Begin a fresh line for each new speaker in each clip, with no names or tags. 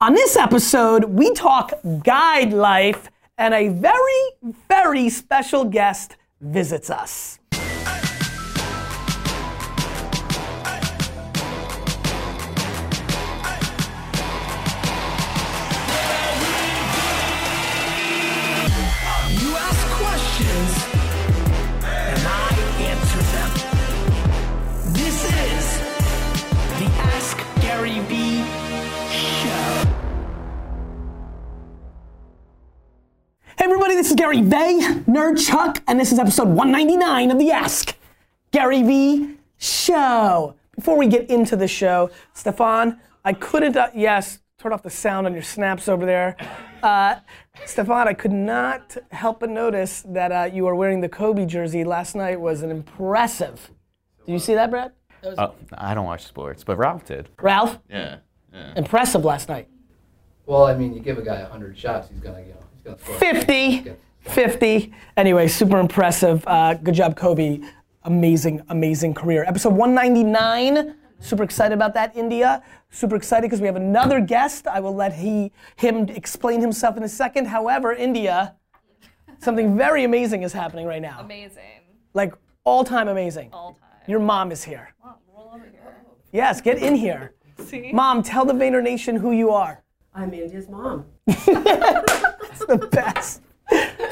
On this episode, we talk guide life, and a very, very special guest visits us. Everybody, this is Gary Vay, Nerd Chuck, and this is episode 199 of the Ask GaryVee Show. Before we get into the show, Stefan, I couldn't, uh, yes, turn off the sound on your snaps over there. Uh, Stefan, I could not help but notice that uh, you were wearing the Kobe jersey last night was an impressive. Did you see that, Brad?
Oh, I don't watch sports, but Ralph did.
Ralph,
Yeah. yeah.
impressive last night.
Well, I mean, you give a guy 100 shots, he's gonna, get know, he's gonna score.
50, 50. Anyway, super impressive. Uh, good job, Kobe. Amazing, amazing career. Episode 199. Super excited about that, India. Super excited because we have another guest. I will let he him explain himself in a second. However, India, something very amazing is happening right now.
Amazing.
Like all time amazing.
All time.
Your mom is here.
Wow, roll over here.
Yes, get in here.
See?
Mom, tell the Vayner Nation who you are.
I'm India's mom.
It's the best.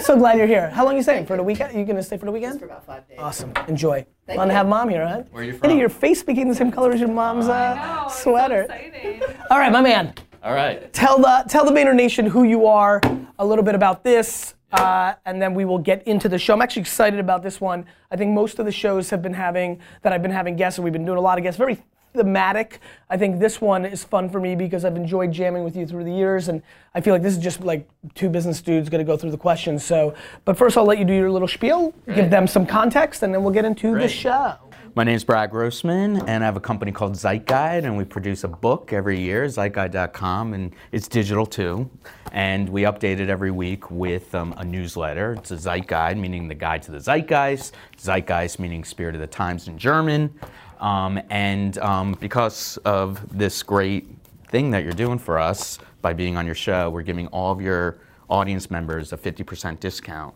so glad you're here. How long are you staying? For the weekend? Are You gonna stay for the weekend?
For about five days.
Awesome. Enjoy.
Thank
Fun to have mom here, huh?
Where are you
India,
from?
your face became the same color as your mom's uh,
I know, it's
sweater.
So exciting.
All right, my man.
All right.
Tell the tell the Vayner Nation who you are, a little bit about this, uh, and then we will get into the show. I'm actually excited about this one. I think most of the shows have been having that I've been having guests, and we've been doing a lot of guests. Very thematic. I think this one is fun for me because I've enjoyed jamming with you through the years, and I feel like this is just like two business dudes going to go through the questions. So, but first I'll let you do your little spiel, give them some context, and then we'll get into the show.
My name's Brad Grossman, and I have a company called Zeitguide, and we produce a book every year, zeitguide.com, and it's digital too. And we update it every week with um, a newsletter. It's a Zeitguide, meaning the guide to the zeitgeist, Zeitgeist meaning spirit of the times in German. Um, and um, because of this great thing that you're doing for us by being on your show, we're giving all of your audience members a 50% discount.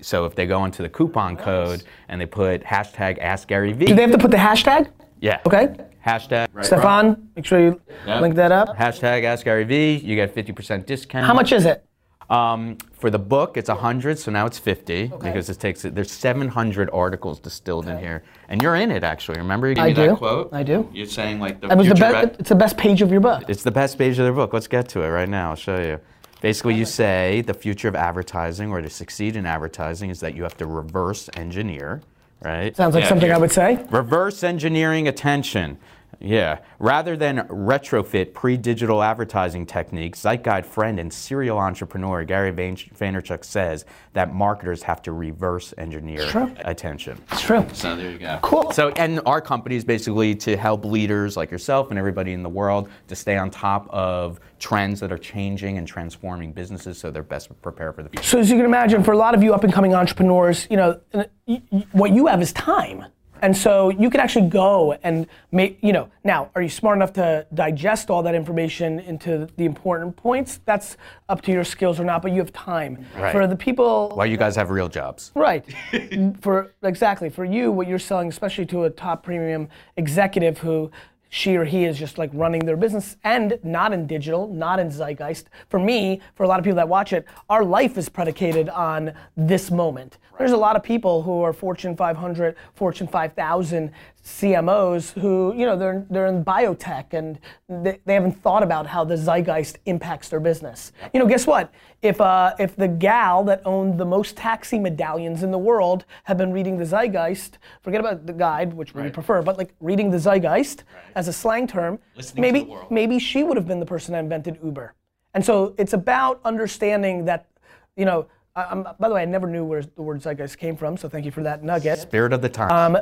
So if they go into the coupon code and they put hashtag AskGaryVee,
Do they have to put the hashtag?
yeah,
Okay.
hashtag
Stefan, make sure you
Yeah.
link that up.
hashtag AskGaryVee, you get 50% discount.
How much is it?
Um, for the book, it's 100, so now it's 50 because it takes there's 700 articles distilled in here, and you're in it actually. Remember you gave
I
me
do.
that quote?
I do.
You're saying like the
That was the best.
re-
It's the best page of your book.
It's the best page of their book. Let's get to it right now. I'll show you. Basically, you say the future of advertising or to succeed in advertising is that you have to reverse engineer, right?
Sounds like
Yeah,
something
here.
I would say.
Reverse engineering attention. Yeah. Rather than retrofit pre digital advertising techniques, Zeitguide friend and serial entrepreneur Gary Vayner- Vaynerchuk says that marketers have to reverse engineer
True.
attention.
It's true.
So there you go.
Cool.
So, and our company is basically to help leaders like yourself and everybody in the world to stay on top of trends that are changing and transforming businesses so they're best prepared for the future.
So as you can imagine, for a lot of you up and coming entrepreneurs, you know, y- y- what you have is time. And so you can actually go and make, you know, now, are you smart enough to digest all that information into the important points? That's up to your skills or not, but you have time.
Right.
For the people
While you guys have real jobs.
Right. for exactly for you, what you're selling, especially to a top premium executive who she or he is just like running their business and not in digital, not in zeitgeist. For me, for a lot of people that watch it, our life is predicated on this moment. There's a lot of people who are Fortune 500, Fortune 5000 CMOs who, you know, they're, they're in biotech and they, they haven't thought about how the zeitgeist impacts their business. You know, guess what? If, uh, if the gal that owned the most taxi medallions in the world had been reading the zeitgeist, forget about the guide, which we prefer, but like reading the zeitgeist as a slang term,
Listening
maybe, maybe she would have been the person that invented Uber. And so it's about understanding that, you know, I, by the way, I never knew where the word zeitgeist came from, so thank you for that nugget.
Spirit of the times.
Um,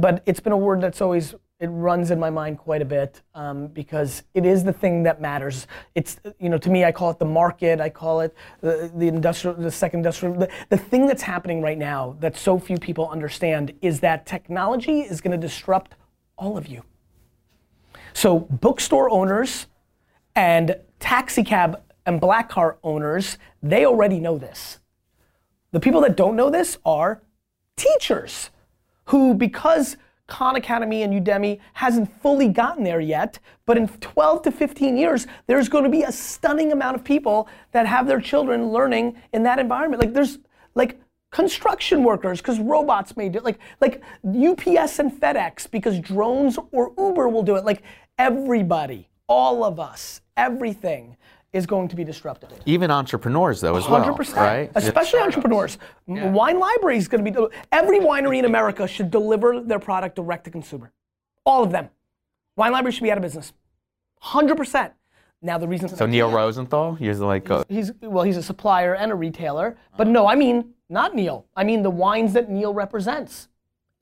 but it's been a word that's always it runs in my mind quite a bit um, because it is the thing that matters. It's you know to me I call it the market. I call it the, the industrial, the second industrial. The, the thing that's happening right now that so few people understand is that technology is going to disrupt all of you. So bookstore owners And taxi cab and black car owners, they already know this. The people that don't know this are teachers who, because Khan Academy and Udemy hasn't fully gotten there yet, but in 12 to 15 years, there's going to be a stunning amount of people that have their children learning in that environment. Like there's like construction workers because robots may do it. Like like UPS and FedEx because drones or Uber will do it. Like everybody, all of us, everything is going to be disrupted.
Even entrepreneurs, though, as well.
100%.
Right?
Especially entrepreneurs. M- Wine Library is going to be, every winery in America should deliver their product direct to consumer. All of them. Wine Library should be out of business. 100%. Now, the reason.
So Neal Rosenthal, you're like, uh,
He's, well, he's a supplier and a retailer. But no, I mean, not Neal. I mean the wines that Neal represents.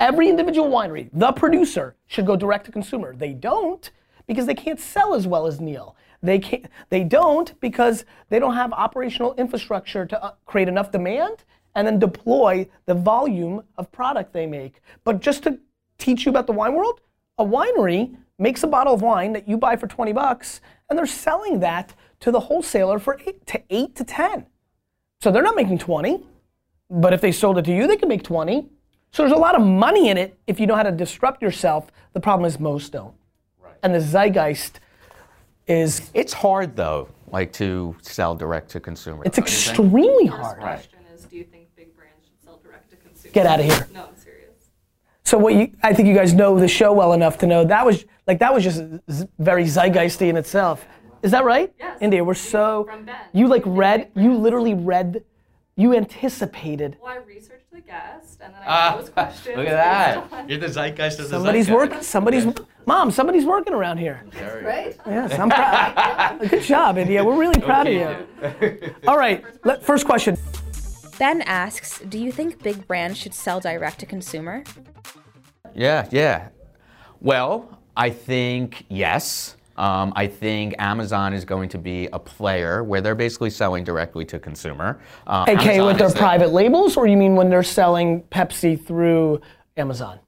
Every individual winery, the producer, should go direct to consumer. They don't because they can't sell as well as Neal. They can't. They don't because they don't have operational infrastructure to uh, create enough demand and then deploy the volume of product they make. But just to teach you about the wine world, a winery makes a bottle of wine that you buy for 20 bucks, and they're selling that to the wholesaler for eight to eight to 10. So they're not making 20, but if they sold it to you, they could make 20. So there's a lot of money in it if you know how to disrupt yourself. The problem is most don't. Right. And the zeitgeist is
it's hard though, like to sell direct to consumer.
it's
don't you think?
extremely
First
hard.
question is, do you think big brands should sell direct to consumer?
Get outta here.
No, I'm serious.
So what you, I think you guys know the show well enough to know that was like that was just z- very zeitgeisty in itself. Is that right?
Yes.
India, we're so
From Ben.
you like read, you literally read, you anticipated.
Well, I researched the guest and then I
Ah,
posed questions.
look at that.
on-
You're the zeitgeist of the
Somebody's
zeitgeist.
working. Somebody's mom. Somebody's working around here.
Right?
Yes, I'm proud. Good job, India. We're really proud of you. All right. Let, first question.
Ben asks, do you think big brands should sell direct to consumer?
Yeah, yeah. Well, I think yes. Um, I think Amazon is going to be a player where they're basically selling directly to consumer. Uh,
AK
Amazon
with their private labels, or you mean when they're selling Pepsi through Amazon?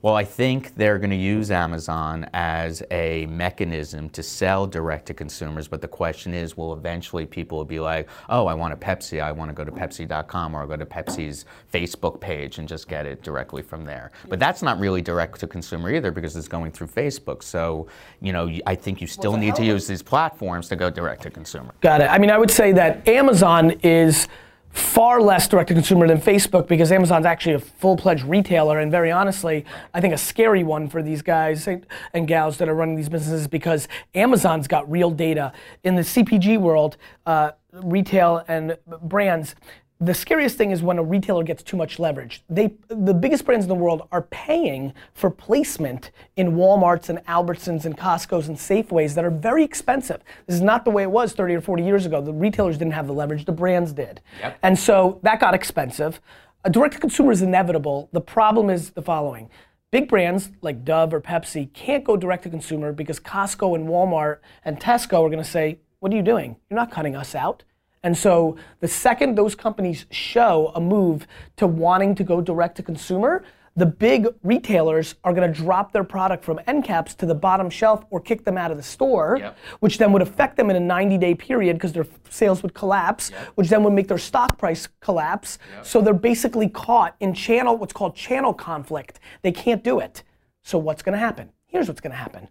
Well, I think they're going to use Amazon as a mechanism to sell direct to consumers. But the question is, will eventually people will be like, oh, I want a Pepsi. I want to go to Pepsi.com or go to Pepsi's Facebook page and just get it directly from there. But that's not really direct to consumer either because it's going through Facebook. So, you know, I think you still need to use these platforms to go direct to consumer.
Got it. I mean, I would say that Amazon is far less direct to consumer than Facebook because Amazon's actually a full pledged retailer. And very honestly, I think a scary one for these guys and and gals that are running these businesses because Amazon's got real data. In the CPG world, uh, retail and brands, the scariest thing is when a retailer gets too much leverage. They, the biggest brands in the world are paying for placement in Walmarts and Albertsons and Costco's and Safeways that are very expensive. This is not the way it was 30 or 40 years ago. The retailers didn't have the leverage, the brands did. And so that got expensive. A direct to consumer is inevitable. The problem is the following. Big brands like Dove or Pepsi can't go direct to consumer because Costco and Walmart and Tesco are going to say, What are you doing? You're not cutting us out. And so the second those companies show a move to wanting to go direct to consumer, the big retailers are going to drop their product from end caps to the bottom shelf or kick them out of the store,
Yep.
which then would affect them in a 90 day period because their sales would collapse, which then would make their stock price collapse. So they're basically caught in channel, what's called channel conflict. They can't do it. So what's going to happen? Here's what's going to happen.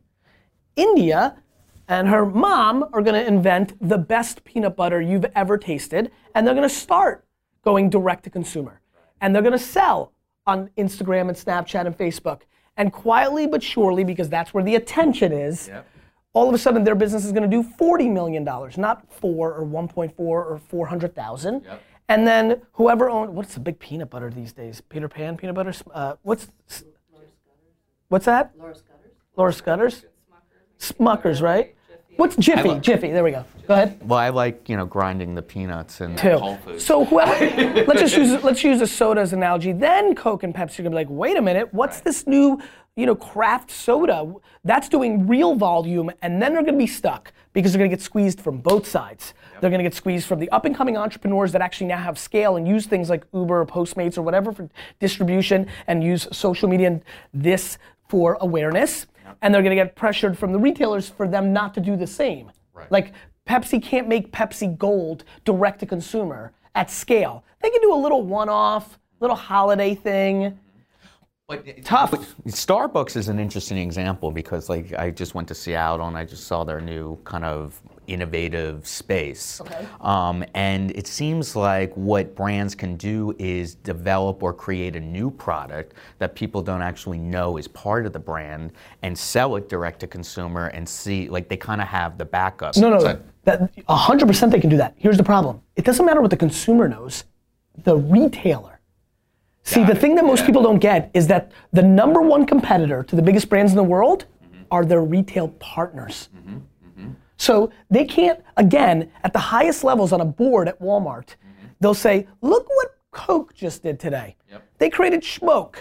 India and her mom are going to invent the best peanut butter you've ever tasted, and they're going to start going direct to consumer. And they're going to sell on Instagram and Snapchat and Facebook. And quietly but surely, because that's where the attention is, all of a sudden their business is going to do $40 million, not four or 1.4 or 400,000. And then whoever owns, what's the big peanut butter these days? Peter Pan peanut butter? Uh, what's, what's that? Laura Scudders. Laura Scudder's? Smuckers, right? What's Jiffy?
love-
Jiffy, there we go. Go ahead.
Well, I like, you know, grinding the peanuts and
Two.
Whole Foods.
So whoever, let's just use let's use a soda as an analogy. Then Coke and Pepsi are gonna be like, wait a minute, what's this new, you know, craft soda? That's doing real volume, and then they're gonna be stuck because they're gonna get squeezed from both sides. They're gonna get squeezed from the up and coming entrepreneurs that actually now have scale and use things like Uber or Postmates or whatever for distribution and use social media and this for awareness. And they're gonna get pressured from the retailers for them not to do the same. Like Pepsi can't make Pepsi Gold direct to consumer at scale. They can do a little one-off, little holiday thing. But, Tough.
Starbucks is an interesting example because, like, I just went to Seattle and I just saw their new kind of innovative space.
Okay.
Um, and it seems like what brands can do is develop or create a new product that people don't actually know is part of the brand and sell it direct to consumer and see, like, they kind of have the backup.
No, no,
So-
that 100% they can do that. Here's the problem. It doesn't matter what the consumer knows. The retailer. See, the thing that most people don't get is that the number one competitor to the biggest brands in the world are their retail partners. So they can't, again, at the highest levels on a board at Walmart, mm-hmm. they'll say, look what Coke just did today. They created Schmoke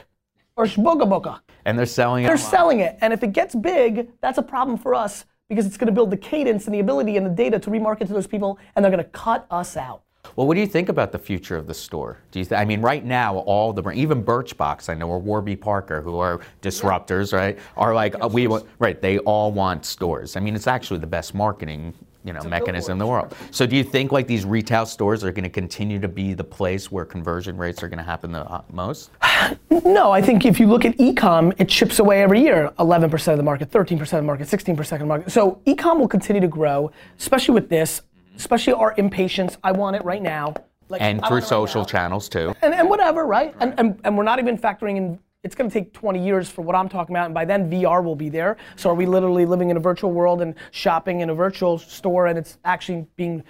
or Schmogaboka.
and they're selling it.
They're selling it. And if it gets big, that's a problem for us because it's going to build the cadence and the ability and the data to remarket to those people, and they're going to cut us out.
Well, what do you think about the future of the store? Do you? Th- I mean, right now, all the even Birchbox, I know, or Warby Parker, who are disruptors, right? Are like uh, we want, right? They all want stores. I mean, it's actually the best marketing, you know, mechanism in the world. So, do you think like these retail stores are going to continue to be the place where conversion rates are going to happen the uh, most?
No, I think if you look at e-com, it chips away every year. 11% of the market, 13% of the market, 16% of the market. So e-com will continue to grow, especially with this, especially our impatience. I want it right now. Like,
And
I
through
it right
social channels too.
and, and whatever, right? And, and, and we're not even factoring in, it's gonna take 20 years for what I'm talking about, and by then VR will be there. So are we literally living in a virtual world and shopping in a virtual store and it's actually being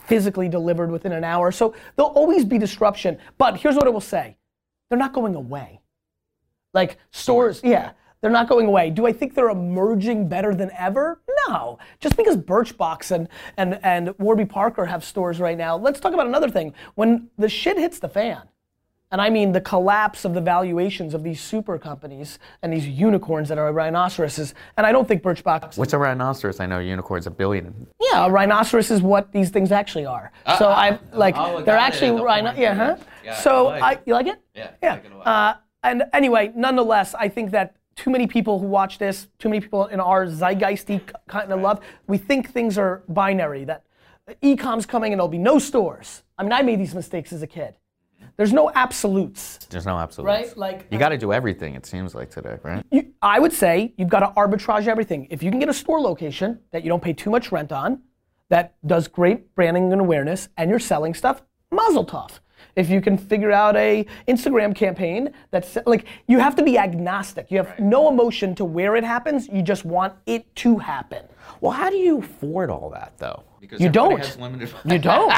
physically delivered within an hour? So there'll always be disruption. But here's what I will say they're not going away. Like stores, yeah, they're not going away. Do I think they're emerging better than ever? No. Just because Birchbox and, and, and Warby Parker have stores right now, let's talk about another thing. When the shit hits the fan, and I mean the collapse of the valuations of these super companies and these unicorns that are rhinoceroses, and I don't think Birchbox.
What's a rhinoceros? I know unicorn's a billion.
Yeah, a rhinoceros is what these things actually are. so I like
oh,
they're actually
the
rhino. Yeah, huh?
Yeah,
so
I
I,
like it.
you like it?
Yeah,
Yeah.
like it.
Uh, and anyway, nonetheless, I think that too many people who watch this, too many people in our zeitgeisty kind of love, we think things are binary. That e-com's coming and there'll be no stores. I mean, I made these mistakes as a kid. There's no absolutes.
There's no absolutes.
Right, like-
you got to do everything. It seems like today, right?
You, I would say you've got to arbitrage everything. If you can get a store location that you don't pay too much rent on, that does great branding and awareness, and you're selling stuff, mazel tov. If you can figure out a Instagram campaign that's like you have to be agnostic. You have no emotion to where it happens. You just want it to happen.
Well, how do you afford all that though? Because
You don't.
has limited-
You don't.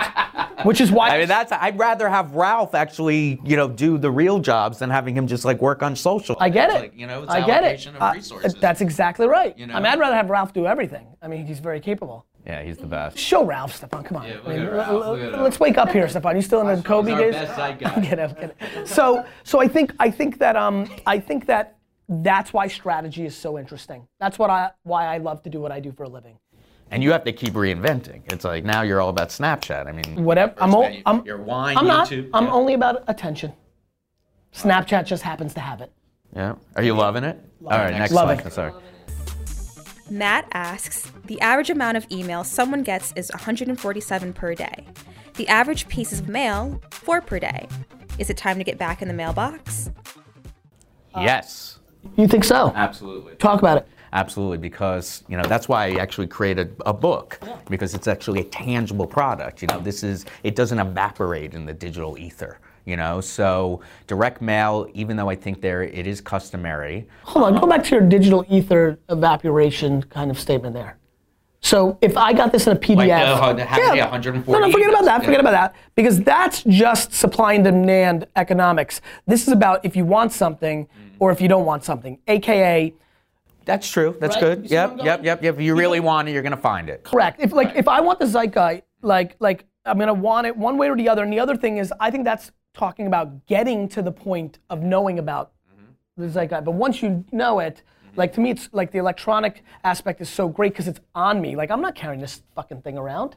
Which is why
I mean, that's. I'd rather have Ralph actually, you know, do the real jobs than having him just like work on social.
I get
It's
it.
like, you know, it's
I get it.
allocation of
Uh,
resources.
that's exactly right.
You know?
I mean, I'd rather have Ralph do everything. I mean, he's very capable.
Yeah, he's the best.
Show Ralph, Stefan. Come on.
Yeah, look
I mean,
at Ralph,
l-
look at
let's wake up here, Stefan. You still in the Kobe
our
days?
best side guy.
I'm kidding, I'm kidding. So, so I think I think that um I think that that's why strategy is so interesting. That's what I why I love to do what I do for a living.
And you have to keep reinventing. It's like now you're all about Snapchat. I mean,
Whatever. I'm,
First
o-
menu,
I'm
your wine,
I'm not.
YouTube,
I'm
yeah.
only about attention. Snapchat just happens to have it.
yeah. Are you loving it? all right, next
Love
slide.
it.
Sorry.
Matt asks The average amount of email someone gets is 147 per day. The average pieces of mail, 4 per day. Is it time to get back in the mailbox?
Uh, yes.
You think so?
Absolutely.
Talk about it.
Absolutely, because you know that's why I actually created a book because it's actually a tangible product. You know, this is it doesn't evaporate in the digital ether. You know, so direct mail, even though I think there it is customary,
Hold on, go back to your digital ether evaporation kind of statement there. So if I got this in a PDF,
Like, uh, yeah, 140
No, no, forget about that.
emails,
Forget
yeah.
about that because that's just supply and demand economics. This is about if you want something or if you don't want something, aka
that's true. That's
Right?
good.
You see where
Yep, yep, yep, yep. If you really want it, you're gonna find it.
correct. If like if I want the zeitgeist, like like I'm gonna want it one way or the other. And the other thing is, I think that's talking about getting to the point of knowing about mm-hmm. the zeitgeist. But once you know it, mm-hmm. like to me, it's like the electronic aspect is so great because it's on me. Like I'm not carrying this fucking thing around.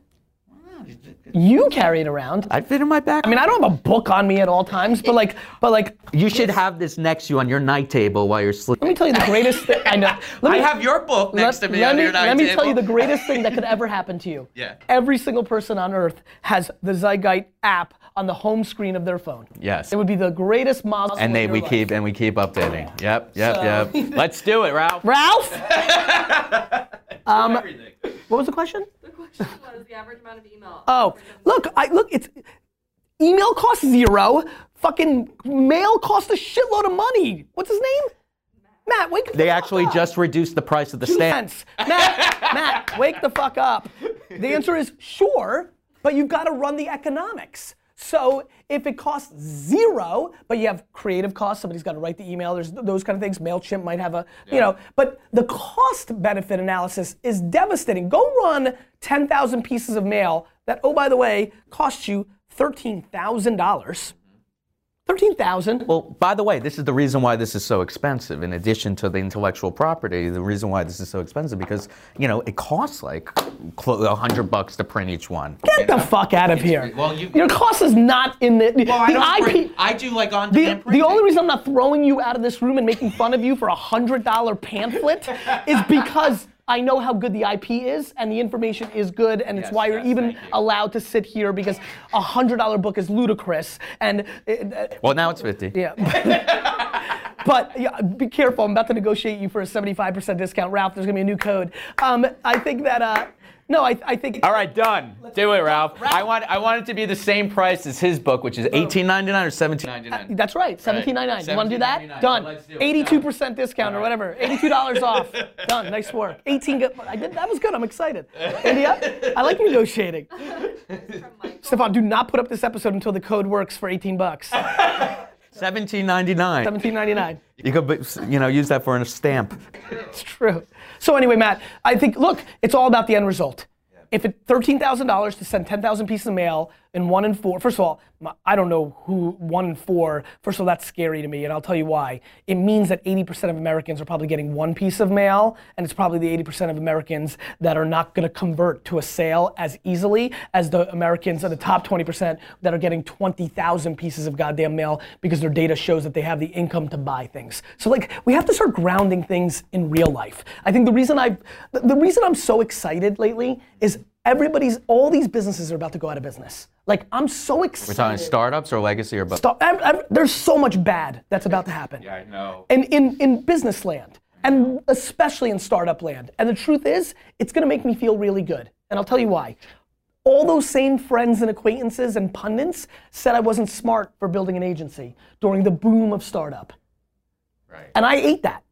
You carry it around.
I fit in my back.
I mean, I don't have a book on me at all times, but like, but like,
you should have this next to you on your night table while you're sleeping.
let me tell you the greatest thing. I know. Let me,
I have your book next
let,
to me
let
on
me,
your night table.
let me tell you the greatest thing that could ever happen to you.
Yeah.
Every single person on earth has the Zeitgeist app on the home screen of their phone.
Yes.
It would be the greatest model.
and they
of
we
life.
keep and we keep updating. Yep, yep,
So-
yep. Let's do it, Ralph.
Ralph, um,
Everything.
what was the question?
The question was the average amount of email.
Oh, look, I look. It's email costs zero. Fucking mail costs a shitload of money. What's his name? Matt, wake the
They
fuck
actually
up.
just reduced the price of the
Two
stamp.
Matt, Matt, wake the fuck up. The answer is sure, but you've got to run the economics. So if it costs zero, but you have creative costs, somebody's got to write the email, there's those kind of things. Mailchimp might have a, you know, but the cost benefit analysis is devastating. Go run 10,000 pieces of mail that, oh by the way, cost you $13,000. 13,000.
Well, by the way, this is the reason why this is so expensive. In addition to the intellectual property, the reason why this is so expensive because you know it costs like a hundred bucks to print each one.
Get the fuck out of here.
well, you-
Your cost is not in the, the IP.
I do like on
The, the only reason I'm not throwing you out of this room and making fun of you for a hundred dollar pamphlet is because I know how good the IP is and the information is good and it's
Yes,
why you're even
you.
allowed to sit here because a hundred dollar book is ludicrous and uh,
Well, now it's fifty.
yeah. But yeah, be careful. I'm about to negotiate you for a 75% discount. Ralph, there's gonna be a new code. Um, I think that, uh, no, I, I think.
All right, done. Do it, Ralph. I want I want it to be the same price as his book, which is eighteen ninety nine or seventeen ninety nine.
Uh, that's right, seventeen ninety nine. You want to do that? Done.
Let's do it.
Eighty-two percent discount or whatever. Eighty-two dollars off. Done. Nice work. Eighteen. Good. I did. That was good. I'm excited. India, I like negotiating.
From
Stefan, do not put up this episode until the code works for eighteen bucks.
Seventeen ninety nine.
Seventeen ninety nine.
You could you know use that for a stamp.
It's true. So anyway, Matt, I think look, it's all about the end result. If it's thirteen thousand dollars to send ten thousand pieces of mail in one in four, first of all, I don't know who one in four. First of all, that's scary to me, and I'll tell you why. It means that eighty percent of Americans are probably getting one piece of mail, and it's probably the eighty percent of Americans that are not going to convert to a sale as easily as the Americans are the top twenty percent that are getting twenty thousand pieces of goddamn mail because their data shows that they have the income to buy things. So like, we have to start grounding things in real life. I think the reason I, the reason I'm so excited lately is everybody's, all these businesses are about to go out of business. Like, I'm so excited.
We're talking startups or legacy or both.
Stop- ev- ev- there's so much bad that's about to happen.
Yeah, I know.
And in, in business land, and especially in startup land. And the truth is, it's gonna make me feel really good. And I'll tell you why. All those same friends and acquaintances and pundits said I wasn't smart for building an agency during the boom of startup.
Right.
And I ate that.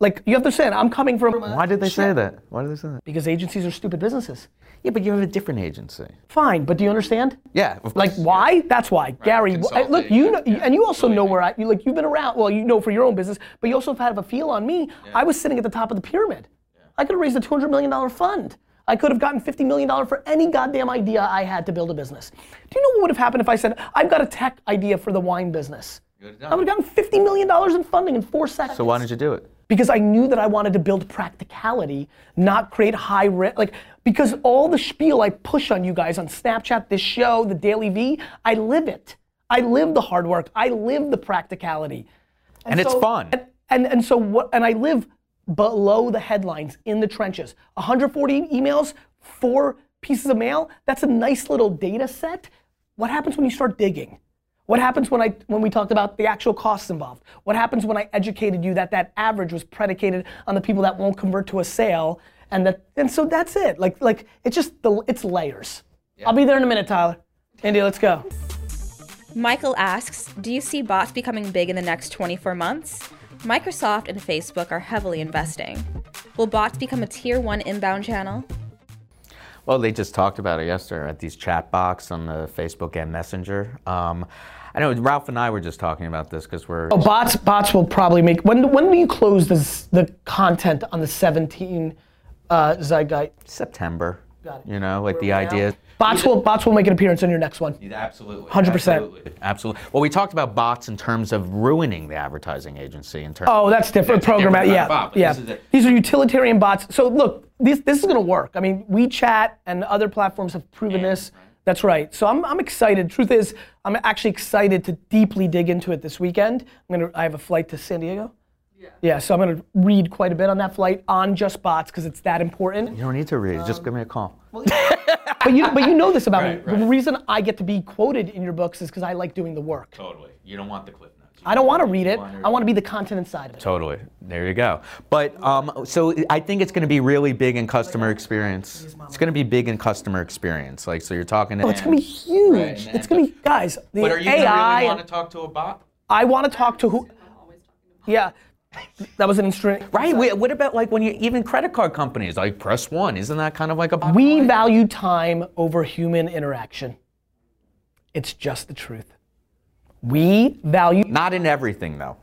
Like, you have to understand, I'm coming from.
Why did they say that? Why did they say that?
Because agencies are stupid businesses.
Yeah, but you have a different agency.
Fine, but do you understand?
Yeah. of
Like why? That's why, Gary. wh-
consulting,
Look, you know,
yeah,
and you also know where I. You, like you've been around. Well, you know for your own business, but you also have had a feel on me. I was sitting at the top of the pyramid. I could have raised a two hundred million dollar fund. I could have gotten fifty million dollar for any goddamn idea I had to build a business. Do you know what would have happened if I said I've got a tech idea for the wine business? I would have gotten fifty million dollars in funding in four seconds
So why didn't you do it?
because I knew that I wanted to build practicality, not create high risk. Like because all the spiel I push on you guys on Snapchat, this show, the DailyVee, I live it. I live the hard work. I live the practicality.
And it's fun.
And, and and so what? And I live below the headlines in the trenches. 140 emails, four pieces of mail. That's a nice little data set. What happens when you start digging? What happens when I when we talked about the actual costs involved? What happens when I educated you that that average was predicated on the people that won't convert to a sale and that and so that's it. Like like it's just the it's layers. I'll be there in a minute, Tyler. India, let's go.
Michael asks Do you see bots becoming big in the next 24 months? Microsoft and Facebook are heavily investing. Will bots become a tier one inbound channel?
Well, they just talked about it yesterday at these chat bots on the Facebook and Messenger. Um, I know Ralph and I were just talking about this because we're.
Oh, bots bots will probably make when when do you close this the content on the 17 uh, Zeitgeist?
September.
Got it.
You know, like
Where
the idea.
Bots will bots will make an appearance on your next one.
Absolutely.
100%.
Absolutely. Absolutely. Well, we talked about bots in terms of ruining the advertising agency. In terms.
Oh, that's different. Program, yeah,
bot,
yeah.
this is it.
These are utilitarian bots. So look, this this is going to work. I mean, WeChat and other platforms have proven this. That's right. So I'm, I'm excited. Truth is, I'm actually excited to deeply dig into it this weekend. I'm gonna. I have a flight to San Diego.
Yeah.
Yeah, so I'm gonna read quite a bit on that flight on just bots because it's that important.
You don't need to read. Just give me a call.
But you, but you know this about
Right,
me.
right.
The reason I get to be quoted in your books is because I like doing the work.
Totally. You don't want the clip notes.
I don't want to read it. I want to be the content inside of it.
Totally. There you go. But um, so I think it's going to be really big in customer experience. It's going to be big in customer experience. Like, so you're talking to.
Oh, it's gonna be huge.
and
it's gonna be guys. The
But are you
AI.
really want to talk to a bot?
I want to talk to who. Yeah, that was an instrument.
Right. What about like when you even credit card companies like press one? Isn't that kind of like a?
We value time over human interaction. It's just the truth. We value
Not in everything though.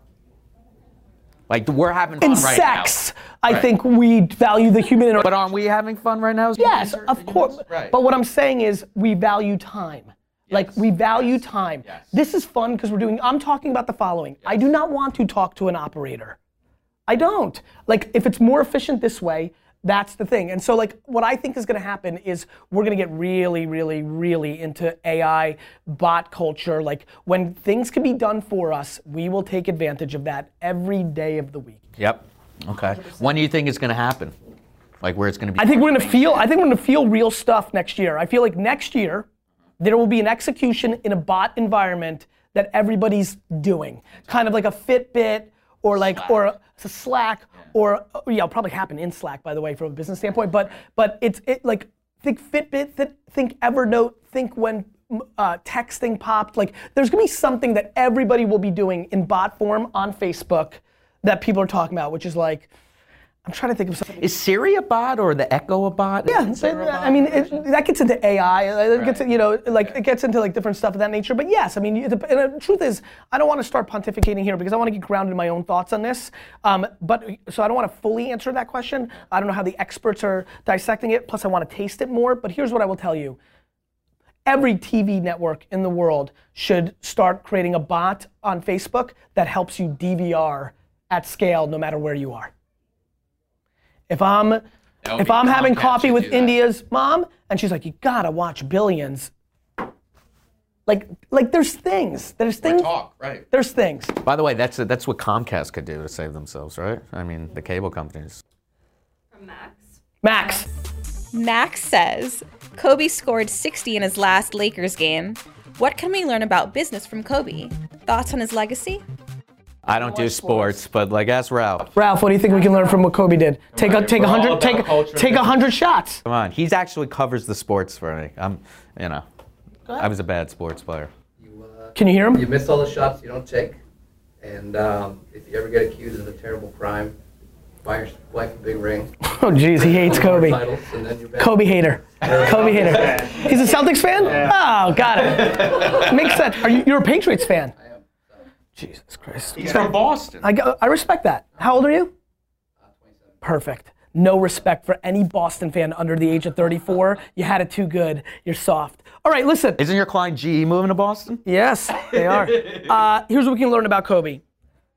Like we're having
in
fun right
sex.
now.
I
Right.
think we value the human interaction.
But aren't we having fun right now?
Yes, of course.
Right.
But what I'm saying is we value time. Like we value
yes,
time.
yes.
This is fun because we're doing I'm talking about the following. I do not want to talk to an operator. I don't. Like if it's more efficient this way, that's the thing. And so like what I think is going to happen is we're going to get really really really into AI bot culture like when things can be done for us, we will take advantage of that every day of the week.
Yep. Okay. When do you think it's going to happen? Like where it's going to be?
I think we're gonna feel. I think we're gonna feel real stuff next year. I feel like next year there will be an execution in a bot environment that everybody's doing, kind of like a Fitbit or like or a, Slack or uh, yeah, it'll probably happen in Slack by the way from a business standpoint. But but it's it like think Fitbit, th- think Evernote, think when. Uh, texting popped like there's gonna be something that everybody will be doing in bot form on Facebook that people are talking about, which is like I'm trying to think of something.
Is Siri a bot or the Echo a bot?
Yeah,
Is Siri a bot?
I mean, it, that gets into AI. It gets,
Right.
you know, like it gets into like different stuff of that nature. But yes, I mean, the, and the truth is, I don't want to start pontificating here because I want to get grounded in my own thoughts on this. Um, but so I don't want to fully answer that question. I don't know how the experts are dissecting it. Plus, I want to taste it more. But here's what I will tell you: every TV network in the world should start creating a bot on Facebook that helps you DVR at scale, no matter where you are. If I'm if I'm having coffee with. India's mom and she's like, you gotta watch Billions. Like, like there's things. There's things.
talk, right?
There's things.
By the way, that's that's what Comcast could do to save themselves, right? I mean, the cable companies.
From Max.
Max.
Max says Kobe scored 60 in his last Lakers game. What can we learn about business from Kobe? Thoughts on his legacy?
I don't do sports, but like ask Ralph.
Ralph, what do you think we can learn from what Kobe did? Take a take a hundred take
culture.
take a hundred shots.
Come on, he's actually covers the sports for me. I'm, you know, I was a bad sports player.
You, uh,
Can you hear him?
you miss all the shots you don't take, and um, if you ever get accused of a terrible crime, buy your wife a big ring.
Oh jeez, he hates Kobe.
Titles, and then you're back.
Kobe hater. Kobe hater. He's a Celtics fan? Oh, got it. Makes sense. Are you you're a Patriots fan?
I am. So,
Jesus Christ.
He's from Boston.
I, I respect that. How old are you?
uh, 27.
Perfect. No respect for any Boston fan under the age of 34. You had it too good. You're soft. All right, listen.
Isn't your client GE moving to Boston?
Yes, they are. Uh, here's what we can learn about Kobe.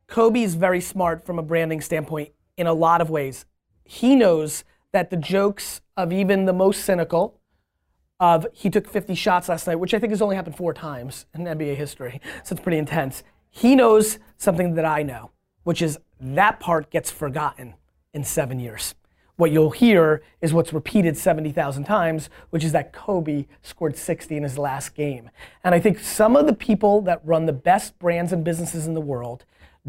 Kobe is very smart from a branding standpoint in a lot of ways. He knows that the jokes of even the most cynical of he took 50 shots last night, which I think has only happened four times in NBA history, so it's pretty intense. He knows something that I know, which is that part gets forgotten in seven years. What you'll hear is what's repeated 70,000 times, which is that Kobe scored 60 in his last game. And I think some of the people that run the best brands and businesses in the world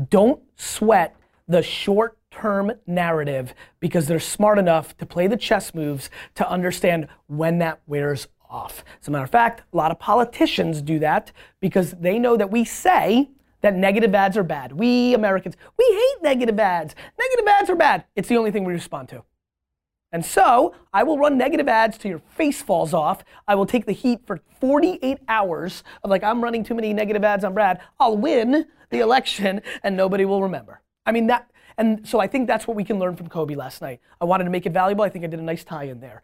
don't sweat the short term narrative because they're smart enough to play the chess moves to understand when that wears off. As a matter of fact, a lot of politicians do that because they know that we say that negative ads are bad. We Americans, we hate negative ads. Negative ads are bad. It's the only thing we respond to. And so I will run negative ads till your face falls off. I will take the heat for 48 hours of like, I'm running too many negative ads on Brad. I'll win the election and nobody will remember. I mean, that, and so I think that's what we can learn from Kobe last night. I wanted to make it valuable. I think I did a nice tie in there.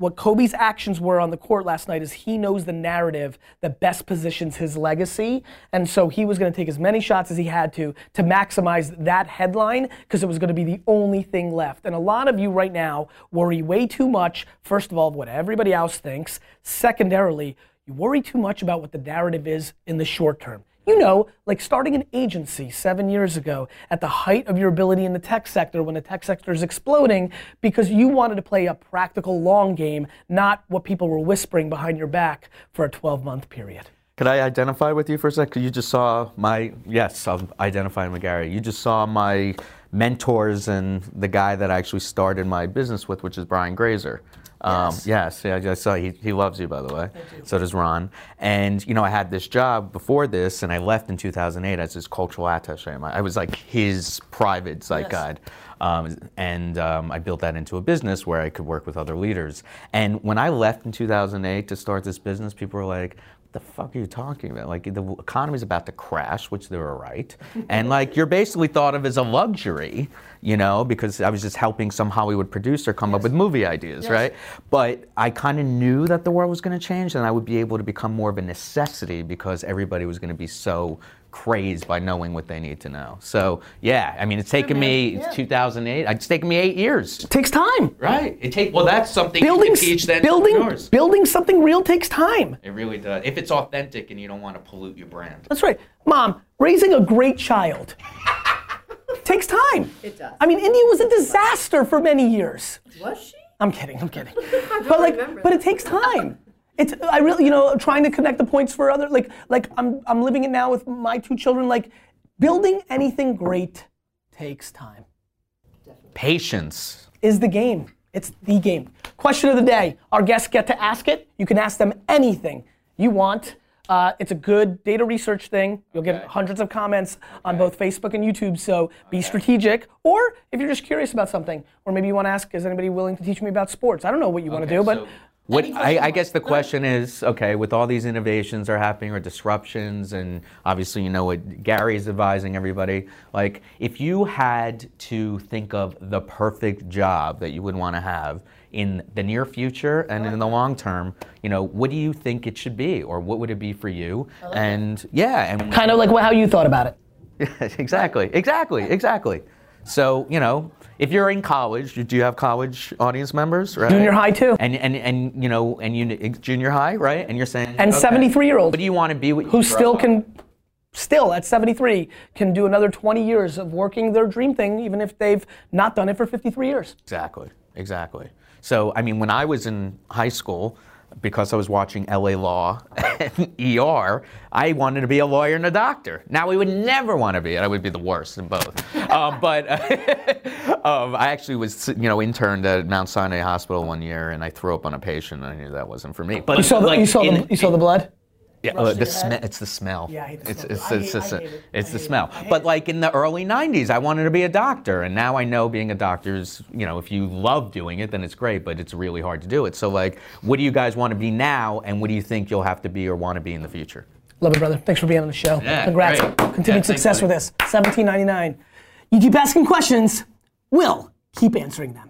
What Kobe's actions were on the court last night is he knows the narrative that best positions his legacy. And so he was going to take as many shots as he had to to maximize that headline because it was going to be the only thing left. And a lot of you right now worry way too much, first of all, what everybody else thinks. Secondarily, you worry too much about what the narrative is in the short term. You know, like starting an agency seven years ago at the height of your ability in the tech sector when the tech sector is exploding because you wanted to play a practical long game, not what people were whispering behind your back for a 12 month period.
Could I identify with you for a second? You just saw my, yes, I'm identifying with Gary. You just saw my mentors and the guy that I actually started my business with, which is Brian Grazer. Um, yes. yeah, I saw he, he loves you, by the way. So does Ron. And, you know, I had this job before this, and I left in 2008 as his cultural attache. I I was like his private site
Yes.
guide. Um, and um, I built that into a business where I could work with other leaders. And when I left in 2008 to start this business, people were like, "What the fuck are you talking about? Like the economy's about to crash," which they were right. and like you're basically thought of as a luxury, you know, because I was just helping some Hollywood producer come up with movie ideas, right? But I kind of knew that the world was going to change, and I would be able to become more of a necessity because everybody was going to be so crazed by knowing what they need to know. So yeah, I mean, it's taken me
Yeah.
2008. It's taken me eight years.
It takes time.
Right. It take well. That's something
Building,
teach then
building, building something real takes time.
It really does. If it's authentic and you don't want to pollute your brand.
That's right. Mom, raising a great child takes time.
It does.
I mean, India was a disaster for many years.
Was she?
I'm kidding. I'm kidding. but like,
remember
but
that.
it takes time. It's I really, you know, trying to connect the points for other like like I'm I'm living it now with my two children. Like, building anything great takes time.
Patience.
Is the game. It's the game. Question of the day. Our guests get to ask it. You can ask them anything you want. Uh, it's a good data research thing. You'll get hundreds of comments on both Facebook and YouTube. So be strategic. Or if you're just curious about something, or maybe you want to ask, is anybody willing to teach me about sports? I don't know what you want to do, but
So what I, I guess the question is, okay, with all these innovations are happening or disruptions, and obviously you know what Gary is advising everybody. Like, if you had to think of the perfect job that you would want to have in the near future and in the long term, you know, what do you think it should be, or what would it be for you? And yeah, and
kind of like how you thought about it.
exactly, exactly, exactly. So you know, if you're in college, do you have college audience members? Right?
Junior high too.
And and and you know, and you junior high, right? And you're saying
And
okay,
73 year old
What do you want to be? When you
who
grow
still
up?
can, still at 73, can do another 20 years of working their dream thing, even if they've not done it for 53 years.
Exactly, exactly. So I mean, when I was in high school, because I was watching L.A. Law and ER, I wanted to be a lawyer and a doctor. Now we would never want to be, and I would be the worst in both. um, but um, I actually was, you know, interned at Mount Sinai Hospital one year, and I threw up on a patient. and I knew that wasn't for me. But
You saw the,
like,
you saw
in-
the, you saw the blood?
Yeah, uh, the smell. It's the smell.
Yeah, I hate the
it's
smell.
it's
I
it's,
hate-
it's, it's,
it.
it's the
it.
smell. But like in the early '90s, I wanted to be a doctor, and now I know being a doctor is, you know, if you love doing it, then it's great. But it's really hard to do it. So like, what do you guys want to be now, and what do you think you'll have to be or want to be in the future?
Love it, brother. Thanks for being on the show.
Yeah,
Congrats.
great.
Continued
Yeah,
success with this. 17.99. You keep asking questions, we'll keep answering them.